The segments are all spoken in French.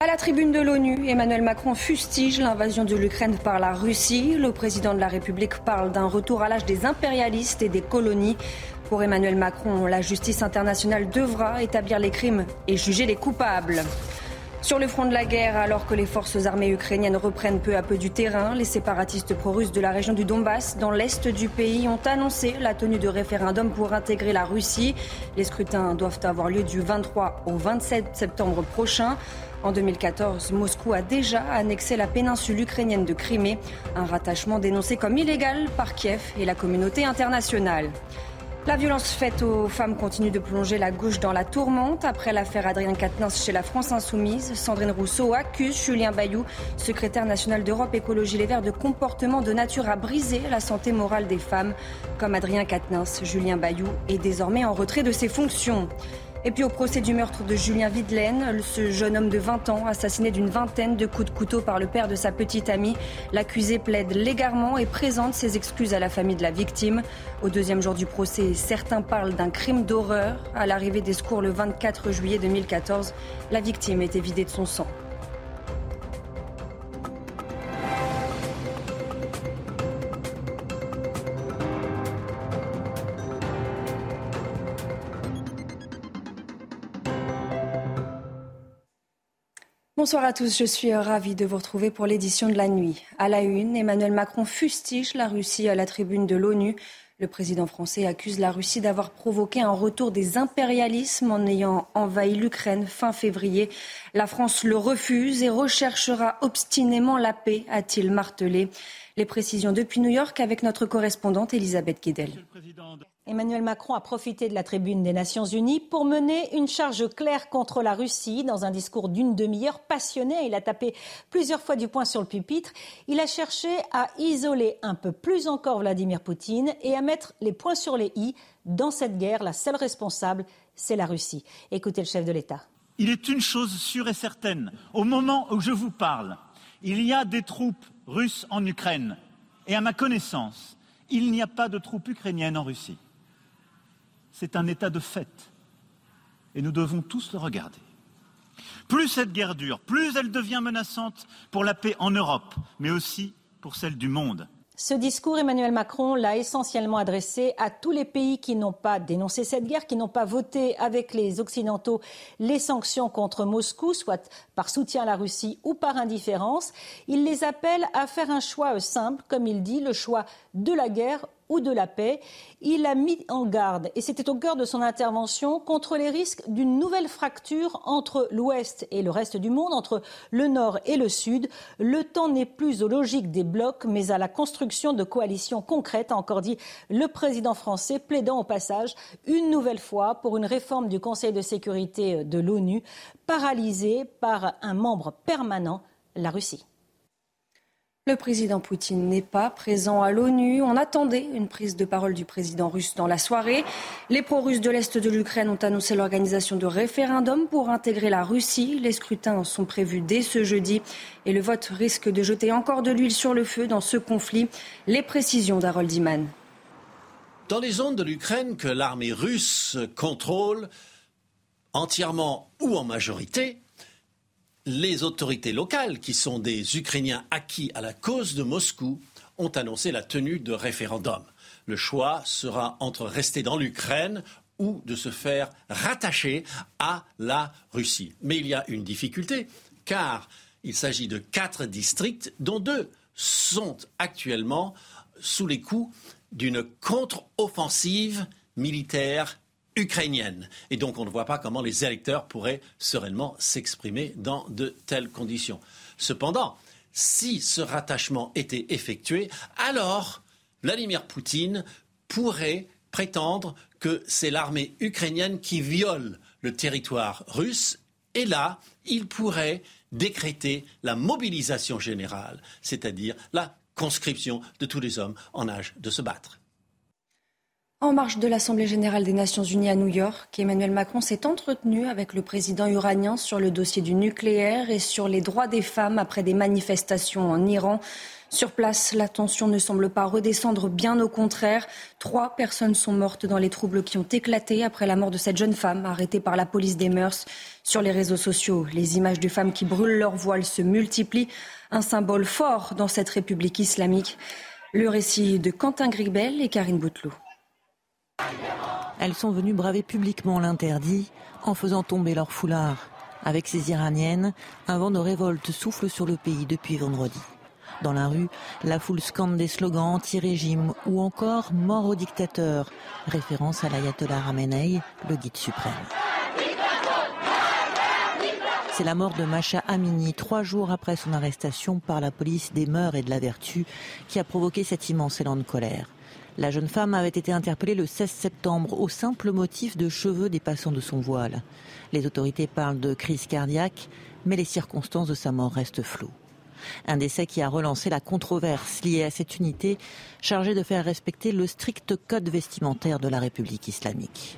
À la tribune de l'ONU, Emmanuel Macron fustige l'invasion de l'Ukraine par la Russie. Le président de la République parle d'un retour à l'âge des impérialistes et des colonies. Pour Emmanuel Macron, la justice internationale devra établir les crimes et juger les coupables. Sur le front de la guerre, alors que les forces armées ukrainiennes reprennent peu à peu du terrain, les séparatistes pro-russes de la région du Donbass, dans l'est du pays, ont annoncé la tenue de référendums pour intégrer la Russie. Les scrutins doivent avoir lieu du 23 au 27 septembre prochain. En 2014, Moscou a déjà annexé la péninsule ukrainienne de Crimée, un rattachement dénoncé comme illégal par Kiev et la communauté internationale. La violence faite aux femmes continue de plonger la gauche dans la tourmente. Après l'affaire Adrien Quatennens chez la France Insoumise, Sandrine Rousseau accuse Julien Bayou, secrétaire national d'Europe Écologie Les Verts, de comportement de nature à briser la santé morale des femmes. Comme Adrien Quatennens, Julien Bayou est désormais en retrait de ses fonctions. Et puis au procès du meurtre de Julien Videlaine, ce jeune homme de 20 ans, assassiné d'une vingtaine de coups de couteau par le père de sa petite amie, l'accusé plaide légalement et présente ses excuses à la famille de la victime. Au deuxième jour du procès, certains parlent d'un crime d'horreur. À l'arrivée des secours le 24 juillet 2014, la victime était vidée de son sang. Bonsoir à tous, je suis ravie de vous retrouver pour l'édition de la nuit. À la une, Emmanuel Macron fustige la Russie à la tribune de l'ONU. Le président français accuse la Russie d'avoir provoqué un retour des impérialismes en ayant envahi l'Ukraine fin février. La France le refuse et recherchera obstinément la paix, a-t-il martelé. Les précisions depuis New York avec notre correspondante Elisabeth Guedel. Emmanuel Macron a profité de la tribune des Nations Unies pour mener une charge claire contre la Russie. Dans un discours d'une demi-heure passionné, il a tapé plusieurs fois du poing sur le pupitre. Il a cherché à isoler un peu plus encore Vladimir Poutine et à mettre les points sur les i. Dans cette guerre, la seule responsable, c'est la Russie. Écoutez le chef de l'État. Il est une chose sûre et certaine. Au moment où je vous parle, il y a des troupes russes en Ukraine. Et à ma connaissance, il n'y a pas de troupes ukrainiennes en Russie c'est un état de fait. Et nous devons tous le regarder. Plus cette guerre dure, plus elle devient menaçante pour la paix en Europe, mais aussi pour celle du monde. Ce discours, Emmanuel Macron l'a essentiellement adressé à tous les pays qui n'ont pas dénoncé cette guerre, qui n'ont pas voté avec les Occidentaux les sanctions contre Moscou, soit par soutien à la Russie ou par indifférence. Il les appelle à faire un choix simple, comme il dit, le choix de la guerre ou de la paix. Il a mis en garde, et c'était au cœur de son intervention, contre les risques d'une nouvelle fracture entre l'Ouest et le reste du monde, entre le Nord et le Sud. Le temps n'est plus aux logiques des blocs, mais à la construction de coalitions concrètes, a encore dit le président français, plaidant au passage une nouvelle fois pour une réforme du Conseil de sécurité de l'ONU, paralysée par un membre permanent, la Russie. Le président Poutine n'est pas présent à l'ONU. On attendait une prise de parole du président russe dans la soirée. Les pro-russes de l'Est de l'Ukraine ont annoncé l'organisation de référendums pour intégrer la Russie. Les scrutins sont prévus dès ce jeudi et le vote risque de jeter encore de l'huile sur le feu dans ce conflit. Les précisions d'Harold Iman. Dans les zones de l'Ukraine que l'armée russe contrôle entièrement ou en majorité, les autorités locales, qui sont des Ukrainiens acquis à la cause de Moscou, ont annoncé la tenue de référendums. Le choix sera entre rester dans l'Ukraine ou de se faire rattacher à la Russie. Mais il y a une difficulté, car il s'agit de quatre districts, dont deux sont actuellement sous les coups d'une contre-offensive militaire ukrainienne. Et donc on ne voit pas comment les électeurs pourraient sereinement s'exprimer dans de telles conditions. Cependant, si ce rattachement était effectué, alors Vladimir Poutine pourrait prétendre que c'est l'armée ukrainienne qui viole le territoire russe. Et là, il pourrait décréter la mobilisation générale, c'est-à-dire la conscription de tous les hommes en âge de se battre. En marge de l'Assemblée générale des Nations unies à New York, Emmanuel Macron s'est entretenu avec le président iranien sur le dossier du nucléaire et sur les droits des femmes après des manifestations en Iran. Sur place, la tension ne semble pas redescendre, bien au contraire. Trois personnes sont mortes dans les troubles qui ont éclaté après la mort de cette jeune femme arrêtée par la police des mœurs. Sur les réseaux sociaux, les images de femmes qui brûlent leur voile se multiplient, un symbole fort dans cette République islamique. Le récit de Quentin Gribel et Karine Bouteloup. Elles sont venues braver publiquement l'interdit en faisant tomber leur foulard. Avec ces Iraniennes, un vent de révolte souffle sur le pays depuis vendredi. Dans la rue, la foule scande des slogans anti-régime ou encore mort au dictateur, référence à l'ayatollah Ramenei, le guide suprême. C'est la mort de Macha Amini, trois jours après son arrestation par la police des mœurs et de la vertu, qui a provoqué cet immense élan de colère. La jeune femme avait été interpellée le 16 septembre au simple motif de cheveux dépassant de son voile. Les autorités parlent de crise cardiaque, mais les circonstances de sa mort restent floues. Un décès qui a relancé la controverse liée à cette unité chargée de faire respecter le strict code vestimentaire de la République islamique.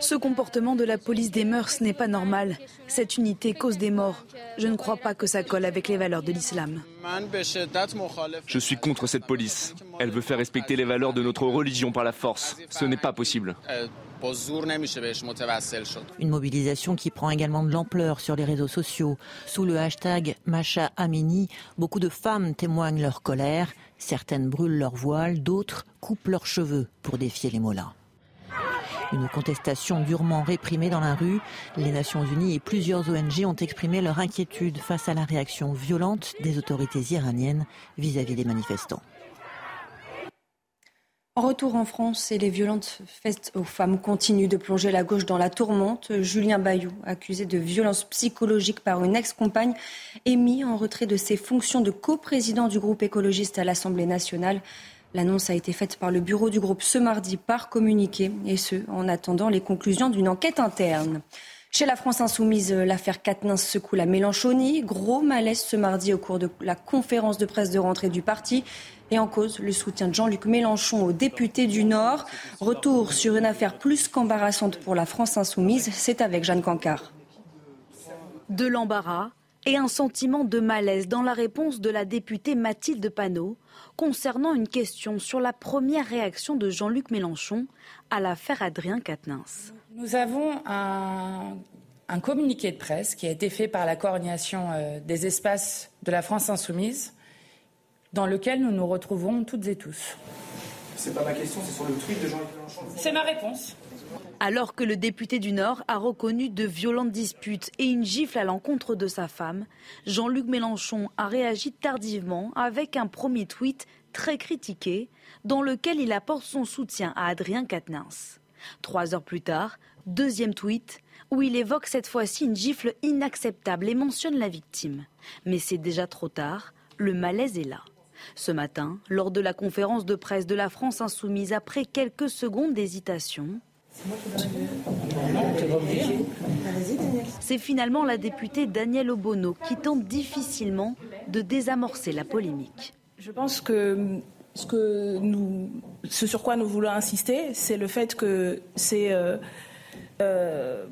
Ce comportement de la police des mœurs n'est pas normal. Cette unité cause des morts. Je ne crois pas que ça colle avec les valeurs de l'islam. Je suis contre cette police. Elle veut faire respecter les valeurs de notre religion par la force. Ce n'est pas possible. Une mobilisation qui prend également de l'ampleur sur les réseaux sociaux. Sous le hashtag Macha Amini, beaucoup de femmes témoignent leur colère. Certaines brûlent leur voile, d'autres coupent leurs cheveux pour défier les mollahs. Une contestation durement réprimée dans la rue. Les Nations Unies et plusieurs ONG ont exprimé leur inquiétude face à la réaction violente des autorités iraniennes vis-à-vis des manifestants. En retour en France, et les violentes fêtes aux femmes continuent de plonger la gauche dans la tourmente. Julien Bayou, accusé de violence psychologique par une ex-compagne, est mis en retrait de ses fonctions de coprésident du groupe écologiste à l'Assemblée nationale. L'annonce a été faite par le bureau du groupe ce mardi par communiqué, et ce, en attendant les conclusions d'une enquête interne. Chez la France insoumise, l'affaire Katnins secoue la Mélenchonie. Gros malaise ce mardi au cours de la conférence de presse de rentrée du parti. Et en cause, le soutien de Jean-Luc Mélenchon aux députés du Nord. Retour sur une affaire plus qu'embarrassante pour la France insoumise, c'est avec Jeanne Cancard. De l'embarras et un sentiment de malaise dans la réponse de la députée Mathilde Panot concernant une question sur la première réaction de Jean-Luc Mélenchon à l'affaire Adrien Quatennens. Nous avons un, communiqué de presse qui a été fait par la coordination euh, des espaces de la France insoumise, dans lequel nous nous retrouvons toutes et tous. C'est pas ma question, c'est sur le tweet de Jean-Luc Mélenchon. C'est ma réponse. Alors que le député du Nord a reconnu de violentes disputes et une gifle à l'encontre de sa femme, Jean-Luc Mélenchon a réagi tardivement avec un premier tweet très critiqué dans lequel il apporte son soutien à Adrien Quatennens. Trois heures plus tard, deuxième tweet où il évoque cette fois-ci une gifle inacceptable et mentionne la victime. Mais c'est déjà trop tard, le malaise est là. Ce matin, lors de la conférence de presse de la France insoumise, après quelques secondes d'hésitation, c'est finalement la députée Danielle Obono qui tente difficilement de désamorcer la polémique. Je pense que ce, que nous, ce sur quoi nous voulons insister, c'est le fait que c'est euh, euh,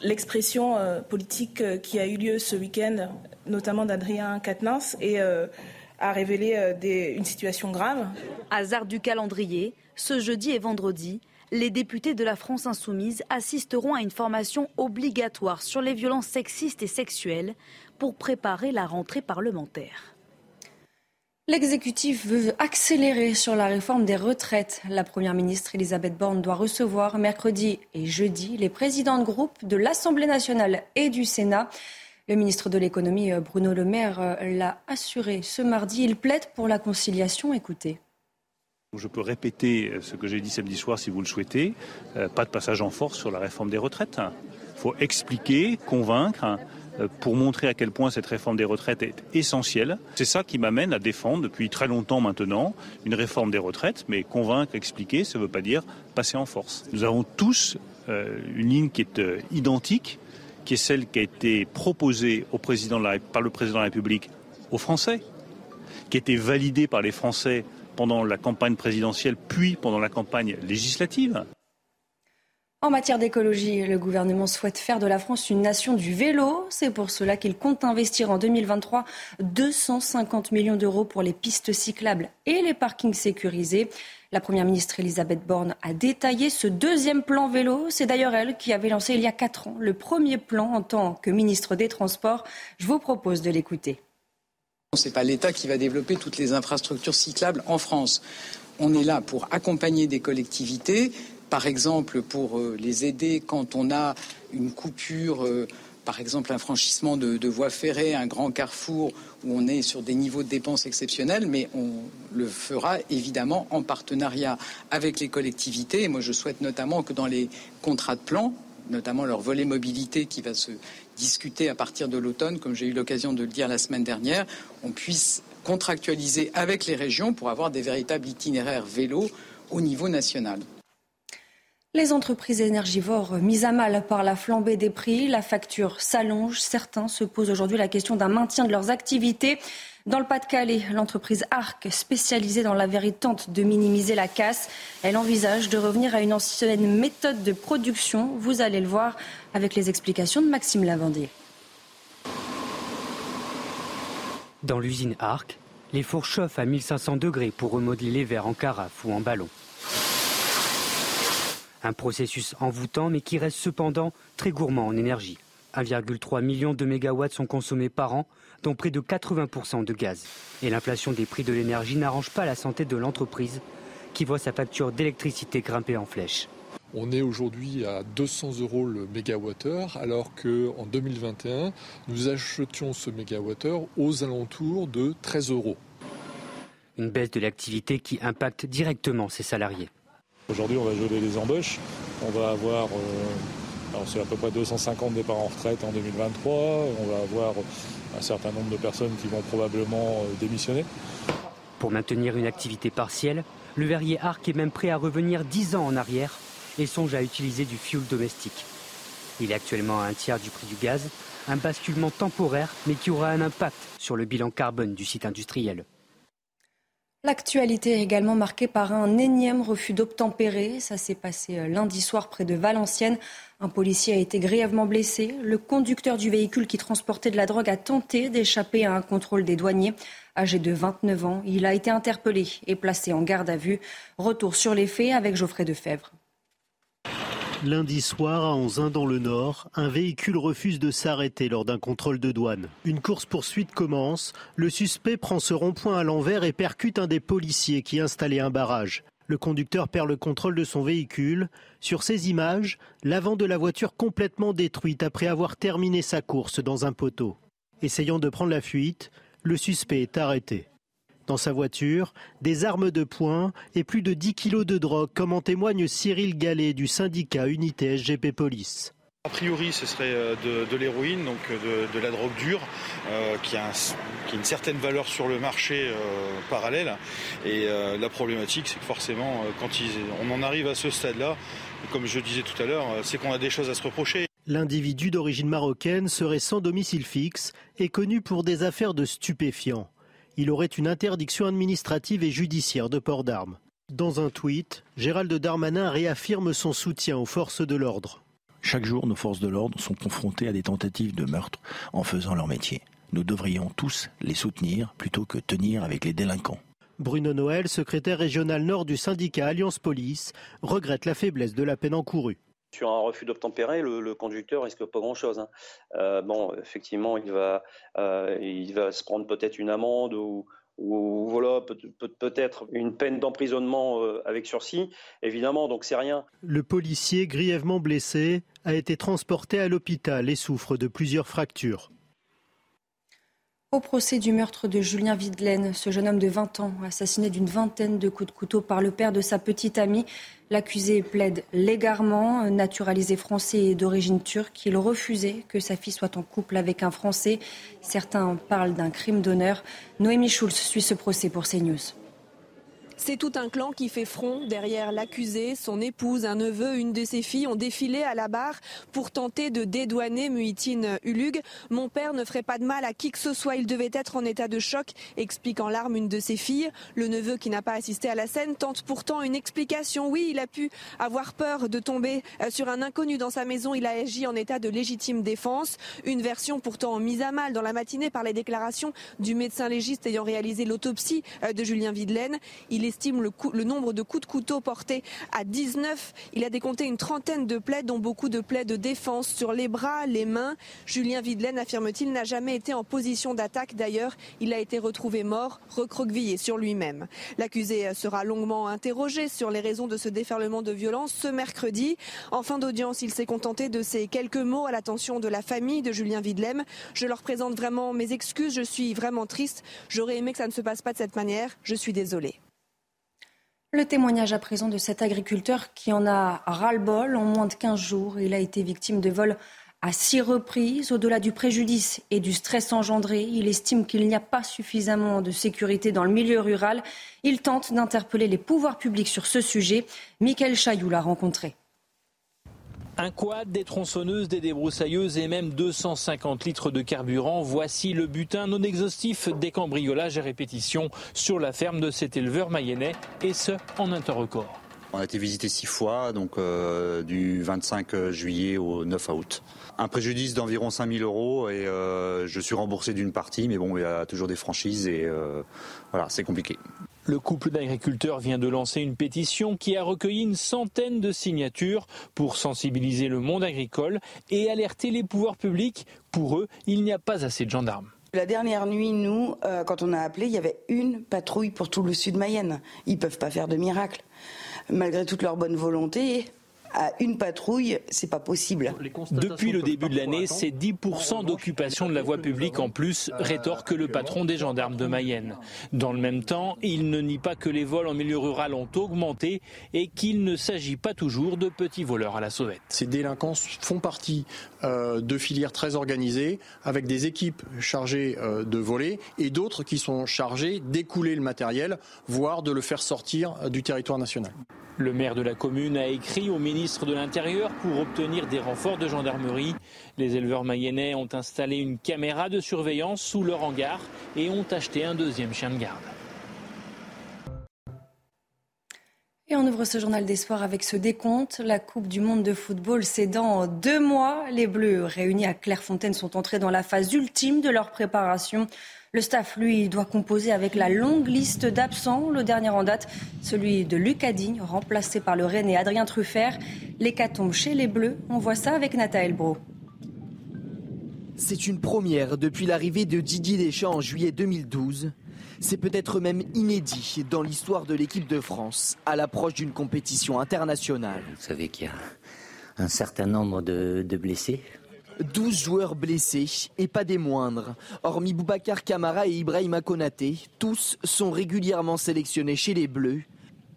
l'expression euh, politique qui a eu lieu ce week-end, notamment d'Adrien Quatennens, et a révélé une situation grave. Hasard du calendrier, ce jeudi et vendredi, les députés de la France insoumise assisteront à une formation obligatoire sur les violences sexistes et sexuelles pour préparer la rentrée parlementaire. L'exécutif veut accélérer sur la réforme des retraites. La Première ministre Elisabeth Borne doit recevoir mercredi et jeudi les présidents de groupe de l'Assemblée nationale et du Sénat. Le ministre de l'économie Bruno Le Maire l'a assuré ce mardi. Il plaide pour la conciliation. Écoutez. Je peux répéter ce que j'ai dit samedi soir si vous le souhaitez. Euh, pas de passage en force sur la réforme des retraites. Il faut expliquer, convaincre euh, pour montrer à quel point cette réforme des retraites est essentielle. C'est ça qui m'amène à défendre depuis très longtemps maintenant une réforme des retraites, mais convaincre, expliquer, ça ne veut pas dire passer en force. Nous avons tous euh, une ligne qui est euh, identique, qui est celle qui a été proposée par le président de la République aux Français, qui a été validée par les Français pendant la campagne présidentielle, puis pendant la campagne législative. En matière d'écologie, le gouvernement souhaite faire de la France une nation du vélo. C'est pour cela qu'il compte investir en 2023 250 millions d'euros pour les pistes cyclables et les parkings sécurisés. La Première ministre Elisabeth Borne a détaillé ce deuxième plan vélo. C'est d'ailleurs elle qui avait lancé il y a quatre ans le premier plan en tant que ministre des Transports. Je vous propose de l'écouter. Ce n'est pas l'État qui va développer toutes les infrastructures cyclables en France. On est là pour accompagner des collectivités par exemple pour euh, les aider quand on a une coupure, euh, par exemple un franchissement de, voie ferrée, un grand carrefour où on est sur des niveaux de dépenses exceptionnels, mais on le fera évidemment en partenariat avec les collectivités. Moi, je souhaite notamment que dans les contrats de plan, notamment leur volet mobilité qui va se discuter à partir de l'automne, comme j'ai eu l'occasion de le dire la semaine dernière, on puisse contractualiser avec les régions pour avoir des véritables itinéraires vélos au niveau national. Les entreprises énergivores mises à mal par la flambée des prix, la facture s'allonge. Certains se posent aujourd'hui la question d'un maintien de leurs activités. Dans le Pas-de-Calais, l'entreprise ARC, spécialisée dans la vérité, tente de minimiser la casse. Elle envisage de revenir à une ancienne méthode de production. Vous allez le voir avec les explications de Maxime Lavandier. Dans l'usine ARC, les fours chauffent à 1500 degrés pour remodeler les verres en carafe ou en ballon. Un processus envoûtant mais qui reste cependant très gourmand en énergie. 1,3 million de mégawatts sont consommés par an, dont près de 80% de gaz. Et l'inflation des prix de l'énergie n'arrange pas la santé de l'entreprise, qui voit sa facture d'électricité grimper en flèche. On est aujourd'hui à 200 euros le mégawattheure, alors qu'en 2021, nous achetions ce mégawattheure aux alentours de 13 euros. Une baisse de l'activité qui impacte directement ses salariés. Aujourd'hui, on va geler les embauches. On va avoir, euh, c'est à peu près 250 départs en retraite en 2023. On va avoir un certain nombre de personnes qui vont probablement euh, démissionner. Pour maintenir une activité partielle, le verrier Arc est même prêt à revenir 10 ans en arrière et songe à utiliser du fioul domestique. Il est actuellement à un tiers du prix du gaz, un basculement temporaire mais qui aura un impact sur le bilan carbone du site industriel. L'actualité est également marquée par un énième refus d'obtempérer. Ça s'est passé euh, lundi soir près de Valenciennes. Un policier a été grièvement blessé. Le conducteur du véhicule qui transportait de la drogue a tenté d'échapper à un contrôle des douaniers. Âgé de 29 ans, il a été interpellé et placé en garde à vue. Retour sur les faits avec Geoffrey Defebvre. Lundi soir, à Anzin dans le Nord, un véhicule refuse de s'arrêter lors d'un contrôle de douane. Une course-poursuite commence. Le suspect prend ce rond-point à l'envers et percute un des policiers qui installait un barrage. Le conducteur perd le contrôle de son véhicule. Sur ces images, l'avant de la voiture complètement détruite après avoir terminé sa course dans un poteau. Essayant de prendre la fuite, le suspect est arrêté. Dans sa voiture, des armes de poing et plus de 10 kilos de drogue, comme en témoigne Cyril Gallet du syndicat Unité SGP Police. A priori, ce serait euh, de, l'héroïne, donc euh, de, la drogue dure, euh, qui, a une certaine valeur sur le marché parallèle. Et la problématique, c'est que forcément, quand on en arrive à ce stade-là, comme je disais tout à l'heure, c'est qu'on a des choses à se reprocher. L'individu d'origine marocaine serait sans domicile fixe et connu pour des affaires de stupéfiants il aurait une interdiction administrative et judiciaire de port d'armes. Dans un tweet, Gérald Darmanin réaffirme son soutien aux forces de l'ordre. Chaque jour, nos forces de l'ordre sont confrontées à des tentatives de meurtre en faisant leur métier. Nous devrions tous les soutenir plutôt que tenir avec les délinquants. Bruno Noël, secrétaire régional nord du syndicat Alliance Police, regrette la faiblesse de la peine encourue. Sur un refus d'obtempérer, le, conducteur risque pas grand-chose. Hein. Euh, bon, effectivement, il va, euh, il va se prendre peut-être une amende ou, voilà, peut-être une peine d'emprisonnement euh, avec sursis, évidemment, donc c'est rien. Le policier, grièvement blessé, a été transporté à l'hôpital et souffre de plusieurs fractures. Au procès du meurtre de Julien Videlaine, ce jeune homme de 20 ans, assassiné d'une vingtaine de coups de couteau par le père de sa petite amie, l'accusé plaide légalement, naturalisé français et d'origine turque. Il refusait que sa fille soit en couple avec un Français. Certains parlent d'un crime d'honneur. Noémie Schulz suit ce procès pour CNews. C'est tout un clan qui fait front derrière l'accusé. Son épouse, un neveu, une de ses filles ont défilé à la barre pour tenter de dédouaner Muitine Ulug. Mon père ne ferait pas de mal à qui que ce soit. Il devait être en état de choc, explique en larmes une de ses filles. Le neveu qui n'a pas assisté à la scène tente pourtant une explication. Oui, il a pu avoir peur de tomber euh, sur un inconnu dans sa maison. Il a agi en état de légitime défense. Une version pourtant mise à mal dans la matinée par les déclarations du médecin légiste ayant réalisé l'autopsie euh, de Julien Videlaine. Estime le, nombre de coups de couteau portés à 19. Il a décompté une trentaine de plaies, dont beaucoup de plaies de défense sur les bras, les mains. Julien Videlaine, affirme-t-il, n'a jamais été en position d'attaque. D'ailleurs, il a été retrouvé mort, recroquevillé sur lui-même. L'accusé sera longuement interrogé sur les raisons de ce déferlement de violence ce mercredi. En fin d'audience, il s'est contenté de ces quelques mots à l'attention de la famille de Julien Videlaine. Je leur présente vraiment mes excuses. Je suis vraiment triste. J'aurais aimé que ça ne se passe pas de cette manière. Je suis désolée. Le témoignage à présent de cet agriculteur qui en a ras-le-bol en moins de 15 jours. Il a été victime de vols à six reprises. Au-delà du préjudice et du stress engendré, il estime qu'il n'y a pas suffisamment de sécurité dans le milieu rural. Il tente d'interpeller les pouvoirs publics sur ce sujet. Michael Chailloux l'a rencontré. Un quad, des tronçonneuses, des débroussailleuses et même 250 litres de carburant. Voici le butin non exhaustif des cambriolages et répétitions sur la ferme de cet éleveur mayennais, et ce, en un temps record. On a été visité six fois, donc euh, du 25 juillet au 9 août. Un préjudice d'environ 5000 euros et euh, je suis remboursé d'une partie, mais bon, il y a toujours des franchises et euh, voilà, c'est compliqué. Le couple d'agriculteurs vient de lancer une pétition qui a recueilli une centaine de signatures pour sensibiliser le monde agricole et alerter les pouvoirs publics. Pour eux, il n'y a pas assez de gendarmes. La dernière nuit, nous, euh, quand on a appelé, il y avait une patrouille pour tout le sud Mayenne. Ils ne peuvent pas faire de miracle. Malgré toute leur bonne volonté, à une patrouille, c'est pas possible. Depuis le début de l'année, c'est 10% d'occupation de la voie publique en plus, rétorque le patron des gendarmes de Mayenne. Dans le même temps, il ne nie pas que les vols en milieu rural ont augmenté et qu'il ne s'agit pas toujours de petits voleurs à la sauvette. Ces délinquants font partie euh, de filières très organisées, avec des équipes chargées euh, de voler et d'autres qui sont chargées d'écouler le matériel, voire de le faire sortir euh, du territoire national. Le maire de la commune a écrit au ministre de l'Intérieur pour obtenir des renforts de gendarmerie. Les éleveurs mayennais ont installé une caméra de surveillance sous leur hangar et ont acheté un deuxième chien de garde. Ouvre ce journal d'espoir avec ce décompte. La Coupe du Monde de football, c'est dans deux mois. Les Bleus réunis à Clairefontaine sont entrés dans la phase ultime de leur préparation. Le staff, lui, doit composer avec la longue liste d'absents. Le dernier en date, celui de Lucas Digne, remplacé par le Rennais Adrien Truffert. L'hécatombe chez les Bleus, on voit ça avec Nathalie Bro. C'est une première depuis l'arrivée de Didier Deschamps en juillet 2012. C'est peut-être même inédit dans l'histoire de l'équipe de France à l'approche d'une compétition internationale. Vous savez qu'il y a un certain nombre de, de blessés. 12 joueurs blessés et pas des moindres. Hormis Boubacar Kamara et Ibrahima Konaté, tous sont régulièrement sélectionnés chez les Bleus.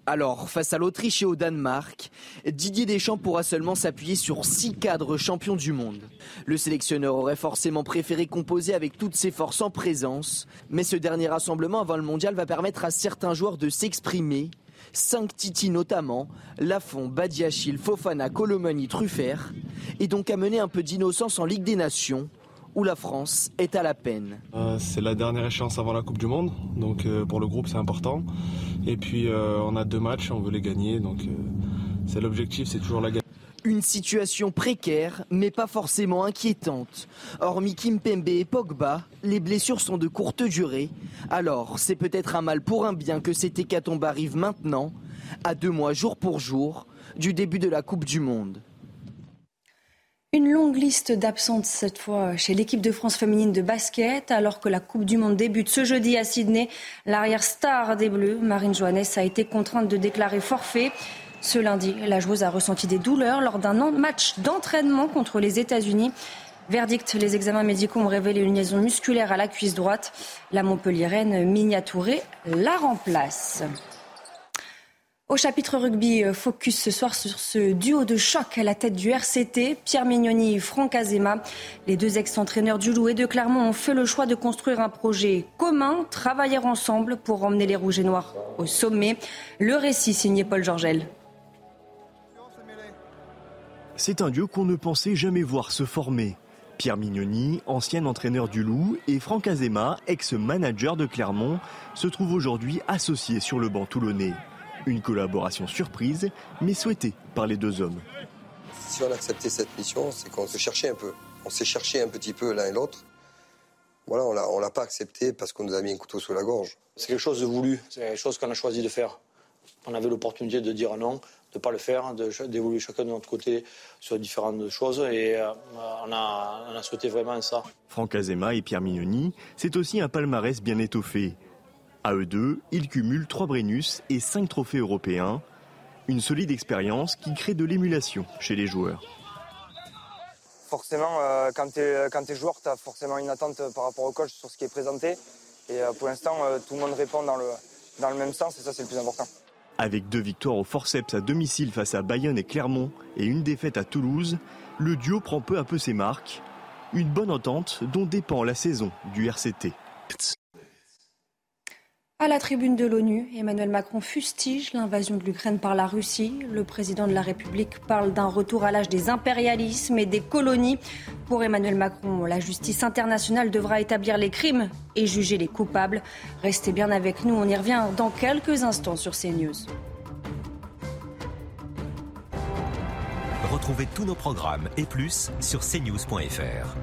Alors, face à l'Autriche et au Danemark, Didier Deschamps pourra seulement s'appuyer sur six cadres champions du monde. Le sélectionneur aurait forcément préféré composer avec toutes ses forces en présence, mais ce dernier rassemblement avant le mondial va permettre à certains joueurs de s'exprimer 5 Titi notamment, Lafont, Badiachil, Fofana, Colomani, Truffert, et donc amener un peu d'innocence en Ligue des Nations, où la France est à la peine. Euh, c'est la dernière échéance avant la Coupe du Monde, donc euh, pour le groupe c'est important. Et puis euh, on a deux matchs, on veut les gagner, donc c'est l'objectif, c'est toujours la gagne. Une situation précaire, mais pas forcément inquiétante. Hormis Kimpembe et Pogba, les blessures sont de courte durée. Alors, c'est peut-être un mal pour un bien que cet hécatombe arrive maintenant, à deux mois jour pour jour, du début de la Coupe du Monde. Une longue liste d'absentes cette fois chez l'équipe de France féminine de basket. Alors que la Coupe du Monde débute ce jeudi à Sydney, l'arrière star des Bleus, Marine Johannes, a été contrainte de déclarer forfait. Ce lundi, la joueuse a ressenti des douleurs lors d'un match d'entraînement contre les États-Unis. Verdict, les examens médicaux ont révélé une liaison musculaire à la cuisse droite. La Montpelliéraine miniaturée la remplace. Au chapitre rugby, euh, focus ce soir sur ce duo de choc à la tête du RCT, Pierre Mignoni et Franck Azema. Les deux ex-entraîneurs du Loup et de Clermont ont fait le choix de construire un projet commun, travailler ensemble pour emmener les Rouges et Noirs au sommet. Le récit signé Paul Georgel. C'est un duo qu'on ne pensait jamais voir se former. Pierre Mignoni, ancien entraîneur du Loup, et Franck Azema, ex-manager de Clermont, se trouvent aujourd'hui associés sur le banc toulonnais. Une collaboration surprise, mais souhaitée par les deux hommes. Si on a accepté cette mission, c'est qu'on se cherchait un peu. On s'est cherché un petit peu l'un et l'autre. Voilà, on ne l'a pas accepté parce qu'on nous a mis un couteau sous la gorge. C'est quelque chose de voulu, c'est quelque chose qu'on a choisi de faire. On avait l'opportunité de dire non, de ne pas le faire, d'évoluer chacun de notre côté sur différentes choses et euh, on, a, on, a, souhaité vraiment ça. Franck Azema et Pierre Mignoni, c'est aussi un palmarès bien étoffé. À eux deux, ils cumulent trois Brennus et cinq trophées européens. Une solide expérience qui crée de l'émulation chez les joueurs. Forcément, euh, quand tu es, joueur, tu as forcément une attente par rapport au coach sur ce qui est présenté. Et euh, pour l'instant, euh, tout le monde répond dans le, dans le même sens et ça, c'est le plus important. Avec deux victoires au forceps à domicile face à Bayonne et Clermont et une défaite à Toulouse, le duo prend peu à peu ses marques. Une bonne entente dont dépend la saison du RCT. À la tribune de l'ONU, Emmanuel Macron fustige l'invasion de l'Ukraine par la Russie. Le président de la République parle d'un retour à l'âge des impérialismes et des colonies. Pour Emmanuel Macron, la justice internationale devra établir les crimes et juger les coupables. Restez bien avec nous, on y revient dans quelques instants sur CNews. Retrouvez tous nos programmes et plus sur cnews.fr.